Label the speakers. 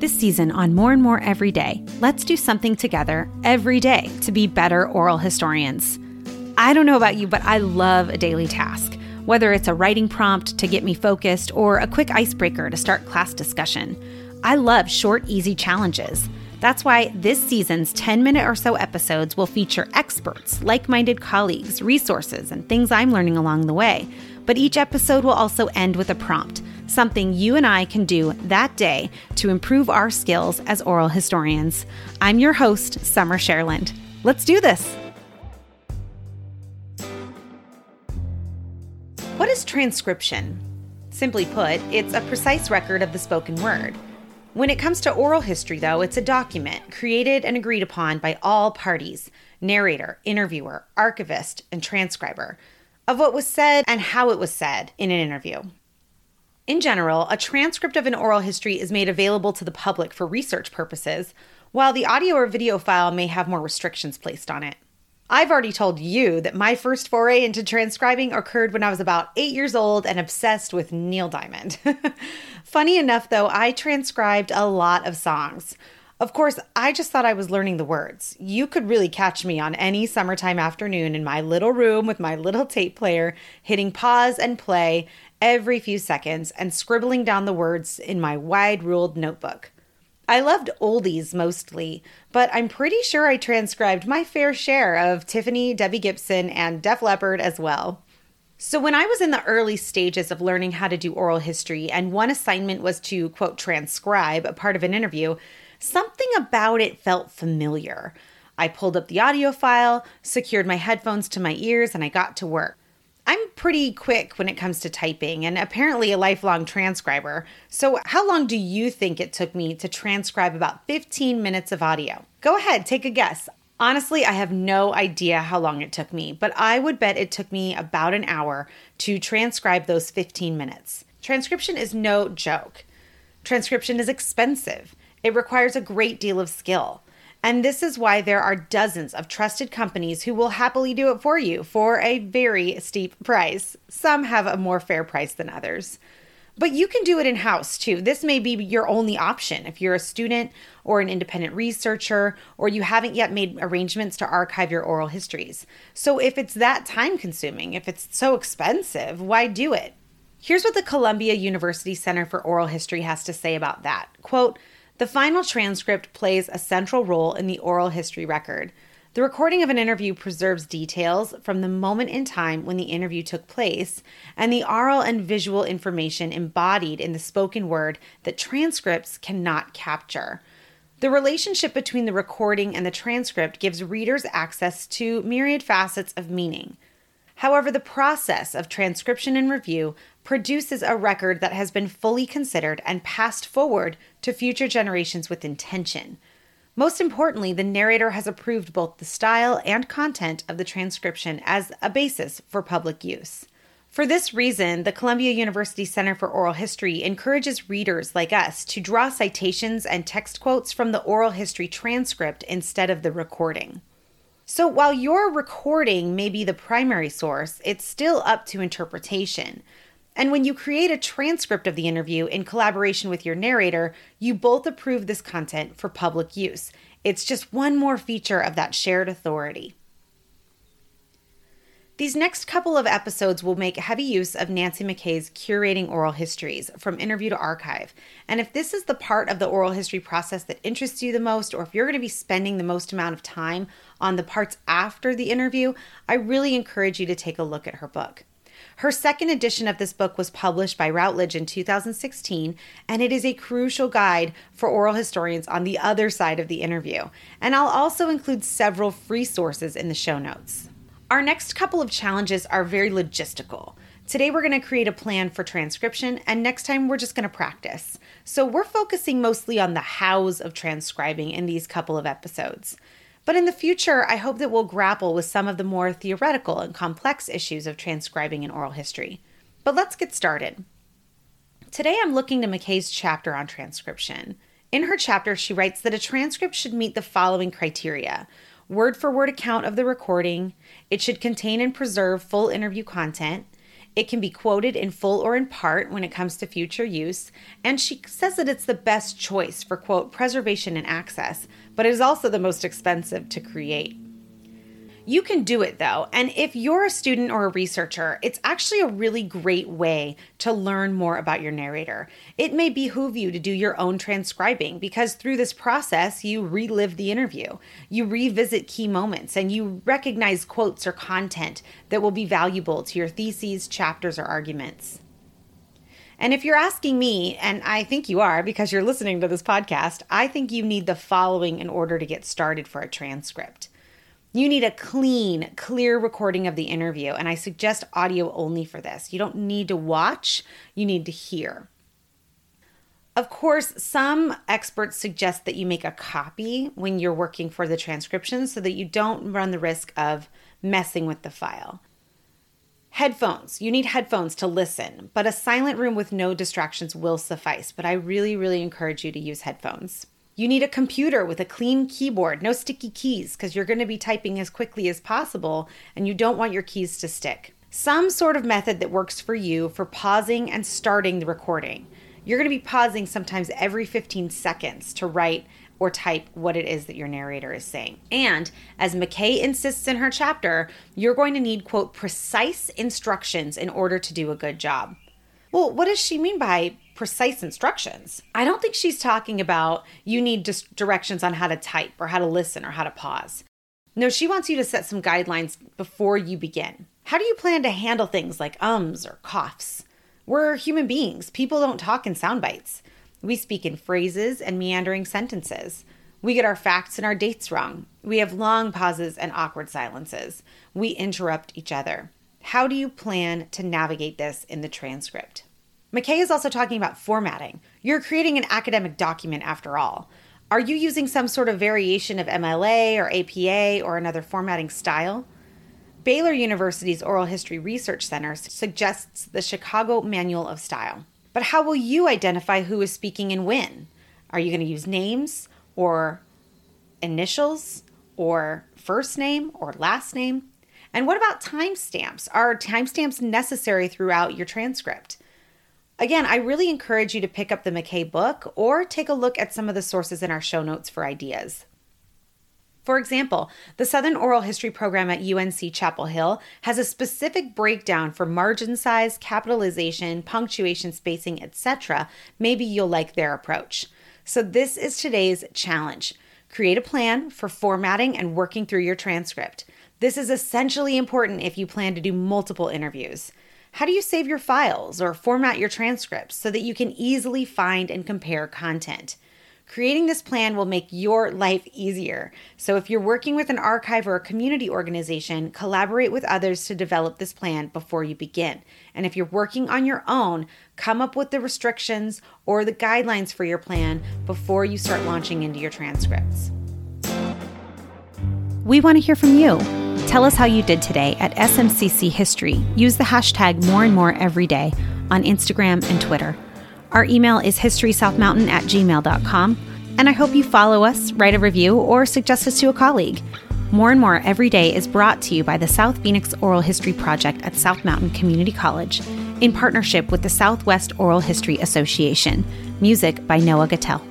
Speaker 1: This season on More and More Every Day, let's do something together every day to be better oral historians. I don't know about you, but I love a daily task, whether it's a writing prompt to get me focused or a quick icebreaker to start class discussion. I love short, easy challenges. That's why this season's 10 minute or so episodes will feature experts, like minded colleagues, resources, and things I'm learning along the way. But each episode will also end with a prompt, something you and I can do that day to improve our skills as oral historians. I'm your host, Summer Cherland. Let's do this. What is transcription? Simply put, it's a precise record of the spoken word. When it comes to oral history, though, it's a document created and agreed upon by all parties narrator, interviewer, archivist, and transcriber of what was said and how it was said in an interview. In general, a transcript of an oral history is made available to the public for research purposes, while the audio or video file may have more restrictions placed on it. I've already told you that my first foray into transcribing occurred when I was about eight years old and obsessed with Neil Diamond. Funny enough, though, I transcribed a lot of songs. Of course, I just thought I was learning the words. You could really catch me on any summertime afternoon in my little room with my little tape player, hitting pause and play every few seconds and scribbling down the words in my wide ruled notebook. I loved oldies mostly, but I'm pretty sure I transcribed my fair share of Tiffany, Debbie Gibson, and Def Leppard as well. So, when I was in the early stages of learning how to do oral history, and one assignment was to, quote, transcribe a part of an interview, something about it felt familiar. I pulled up the audio file, secured my headphones to my ears, and I got to work. I'm pretty quick when it comes to typing and apparently a lifelong transcriber. So, how long do you think it took me to transcribe about 15 minutes of audio? Go ahead, take a guess. Honestly, I have no idea how long it took me, but I would bet it took me about an hour to transcribe those 15 minutes. Transcription is no joke. Transcription is expensive, it requires a great deal of skill. And this is why there are dozens of trusted companies who will happily do it for you for a very steep price. Some have a more fair price than others. But you can do it in house too. This may be your only option if you're a student or an independent researcher, or you haven't yet made arrangements to archive your oral histories. So, if it's that time consuming, if it's so expensive, why do it? Here's what the Columbia University Center for Oral History has to say about that. Quote, the final transcript plays a central role in the oral history record. The recording of an interview preserves details from the moment in time when the interview took place and the oral and visual information embodied in the spoken word that transcripts cannot capture. The relationship between the recording and the transcript gives readers access to myriad facets of meaning. However, the process of transcription and review produces a record that has been fully considered and passed forward to future generations with intention. Most importantly, the narrator has approved both the style and content of the transcription as a basis for public use. For this reason, the Columbia University Center for Oral History encourages readers like us to draw citations and text quotes from the oral history transcript instead of the recording. So while your recording may be the primary source, it's still up to interpretation. And when you create a transcript of the interview in collaboration with your narrator, you both approve this content for public use. It's just one more feature of that shared authority. These next couple of episodes will make heavy use of Nancy MacKay's curating oral histories from interview to archive. And if this is the part of the oral history process that interests you the most, or if you're going to be spending the most amount of time on the parts after the interview, I really encourage you to take a look at her book. Her second edition of this book was published by Routledge in 2016, and it is a crucial guide for oral historians on the other side of the interview. And I'll also include several free sources in the show notes. Our next couple of challenges are very logistical. Today, we're going to create a plan for transcription, and next time, we're just going to practice. So, we're focusing mostly on the hows of transcribing in these couple of episodes. But in the future, I hope that we'll grapple with some of the more theoretical and complex issues of transcribing in oral history. But let's get started. Today, I'm looking to MacKay's chapter on transcription. In her chapter, she writes that a transcript should meet the following criteria word for word account of the recording, it should contain and preserve full interview content, It can be quoted in full or in part when it comes to future use, and she says that it's the best choice for, quote, preservation and access, but it is also the most expensive to create. You can do it though. And if you're a student or a researcher, it's actually a really great way to learn more about your narrator. It may behoove you to do your own transcribing because through this process, you relive the interview, you revisit key moments, and you recognize quotes or content that will be valuable to your theses, chapters, or arguments. And if you're asking me, and I think you are because you're listening to this podcast, I think you need the following in order to get started for a transcript. You need a clean, clear recording of the interview, and I suggest audio only for this. You don't need to watch, you need to hear. Of course, some experts suggest that you make a copy when you're working for the transcription so that you don't run the risk of messing with the file. Headphones. You need headphones to listen, but a silent room with no distractions will suffice. But I really, really encourage you to use headphones. You need a computer with a clean keyboard, no sticky keys, because you're going to be typing as quickly as possible and you don't want your keys to stick. Some sort of method that works for you for pausing and starting the recording. You're going to be pausing sometimes every 15 seconds to write or type what it is that your narrator is saying. And as MacKay insists in her chapter, you're going to need, quote, precise instructions in order to do a good job. Well, what does she mean by precise instructions? I don't think she's talking about you need just directions on how to type or how to listen or how to pause. No, she wants you to set some guidelines before you begin. How do you plan to handle things like ums or coughs? We're human beings. People don't talk in sound bites. We speak in phrases and meandering sentences. We get our facts and our dates wrong. We have long pauses and awkward silences. We interrupt each other. How do you plan to navigate this in the transcript? MacKay is also talking about formatting. You're creating an academic document after all. Are you using some sort of variation of MLA or APA or another formatting style? Baylor University's Oral History Research Center suggests the Chicago Manual of Style. But how will you identify who is speaking and when? Are you going to use names or initials or first name or last name? And what about timestamps? Are timestamps necessary throughout your transcript? Again, I really encourage you to pick up the MacKay book or take a look at some of the sources in our show notes for ideas. For example, the Southern Oral History program at UNC Chapel Hill has a specific breakdown for margin size, capitalization, punctuation spacing, etc. Maybe you'll like their approach. So, this is today's challenge. Create a plan for formatting and working through your transcript. This is essentially important if you plan to do multiple interviews. How do you save your files or format your transcripts so that you can easily find and compare content? Creating this plan will make your life easier. So, if you're working with an archive or a community organization, collaborate with others to develop this plan before you begin. And if you're working on your own, come up with the restrictions or the guidelines for your plan before you start launching into your transcripts. We want to hear from you. Tell us how you did today at SMCC History. Use the hashtag more and more every day on Instagram and Twitter. Our email is historysouthmountain at gmail.com, and I hope you follow us, write a review, or suggest us to a colleague. More and More Every Day is brought to you by the South Phoenix Oral History Project at South Mountain Community College in partnership with the Southwest Oral History Association. Music by Noah Gattel.